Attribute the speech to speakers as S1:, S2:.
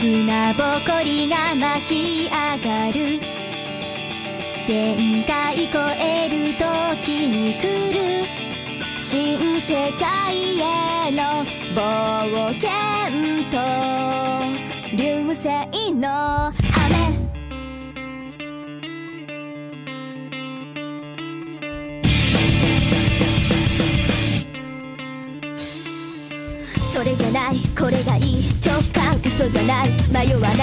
S1: 砂ぼこりが巻き上がる。限界超える時に来る。新世界への冒険と流星の羽それじゃない。これがいい。ない迷わない